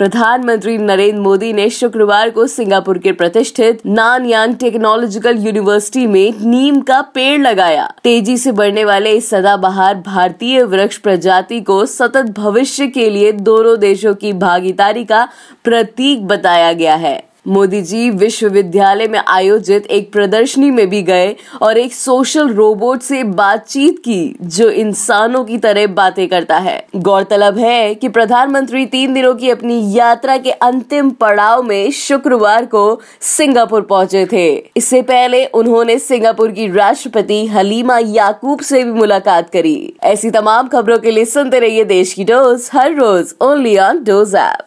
प्रधानमंत्री नरेंद्र मोदी ने शुक्रवार को सिंगापुर के प्रतिष्ठित नानयान टेक्नोलॉजिकल यूनिवर्सिटी में नीम का पेड़ लगाया। तेज़ी से बढ़ने वाले इस सदाबहार भारतीय वृक्ष प्रजाति को सतत भविष्य के लिए दोनों देशों की भागीदारी का प्रतीक बताया गया है। मोदी जी विश्वविद्यालय में आयोजित एक प्रदर्शनी में भी गए और एक सोशल रोबोट से बातचीत की, जो इंसानों की तरह बातें करता है। गौरतलब है कि प्रधानमंत्री तीन दिनों की अपनी यात्रा के अंतिम पड़ाव में शुक्रवार को सिंगापुर पहुँचे थे। इससे पहले उन्होंने सिंगापुर की राष्ट्रपति हलीमा याकूब से भी मुलाकात करी। ऐसी तमाम खबरों के लिए सुनते रहिए देश की डोज, हर रोज ओनली ऑन डोज ऐप।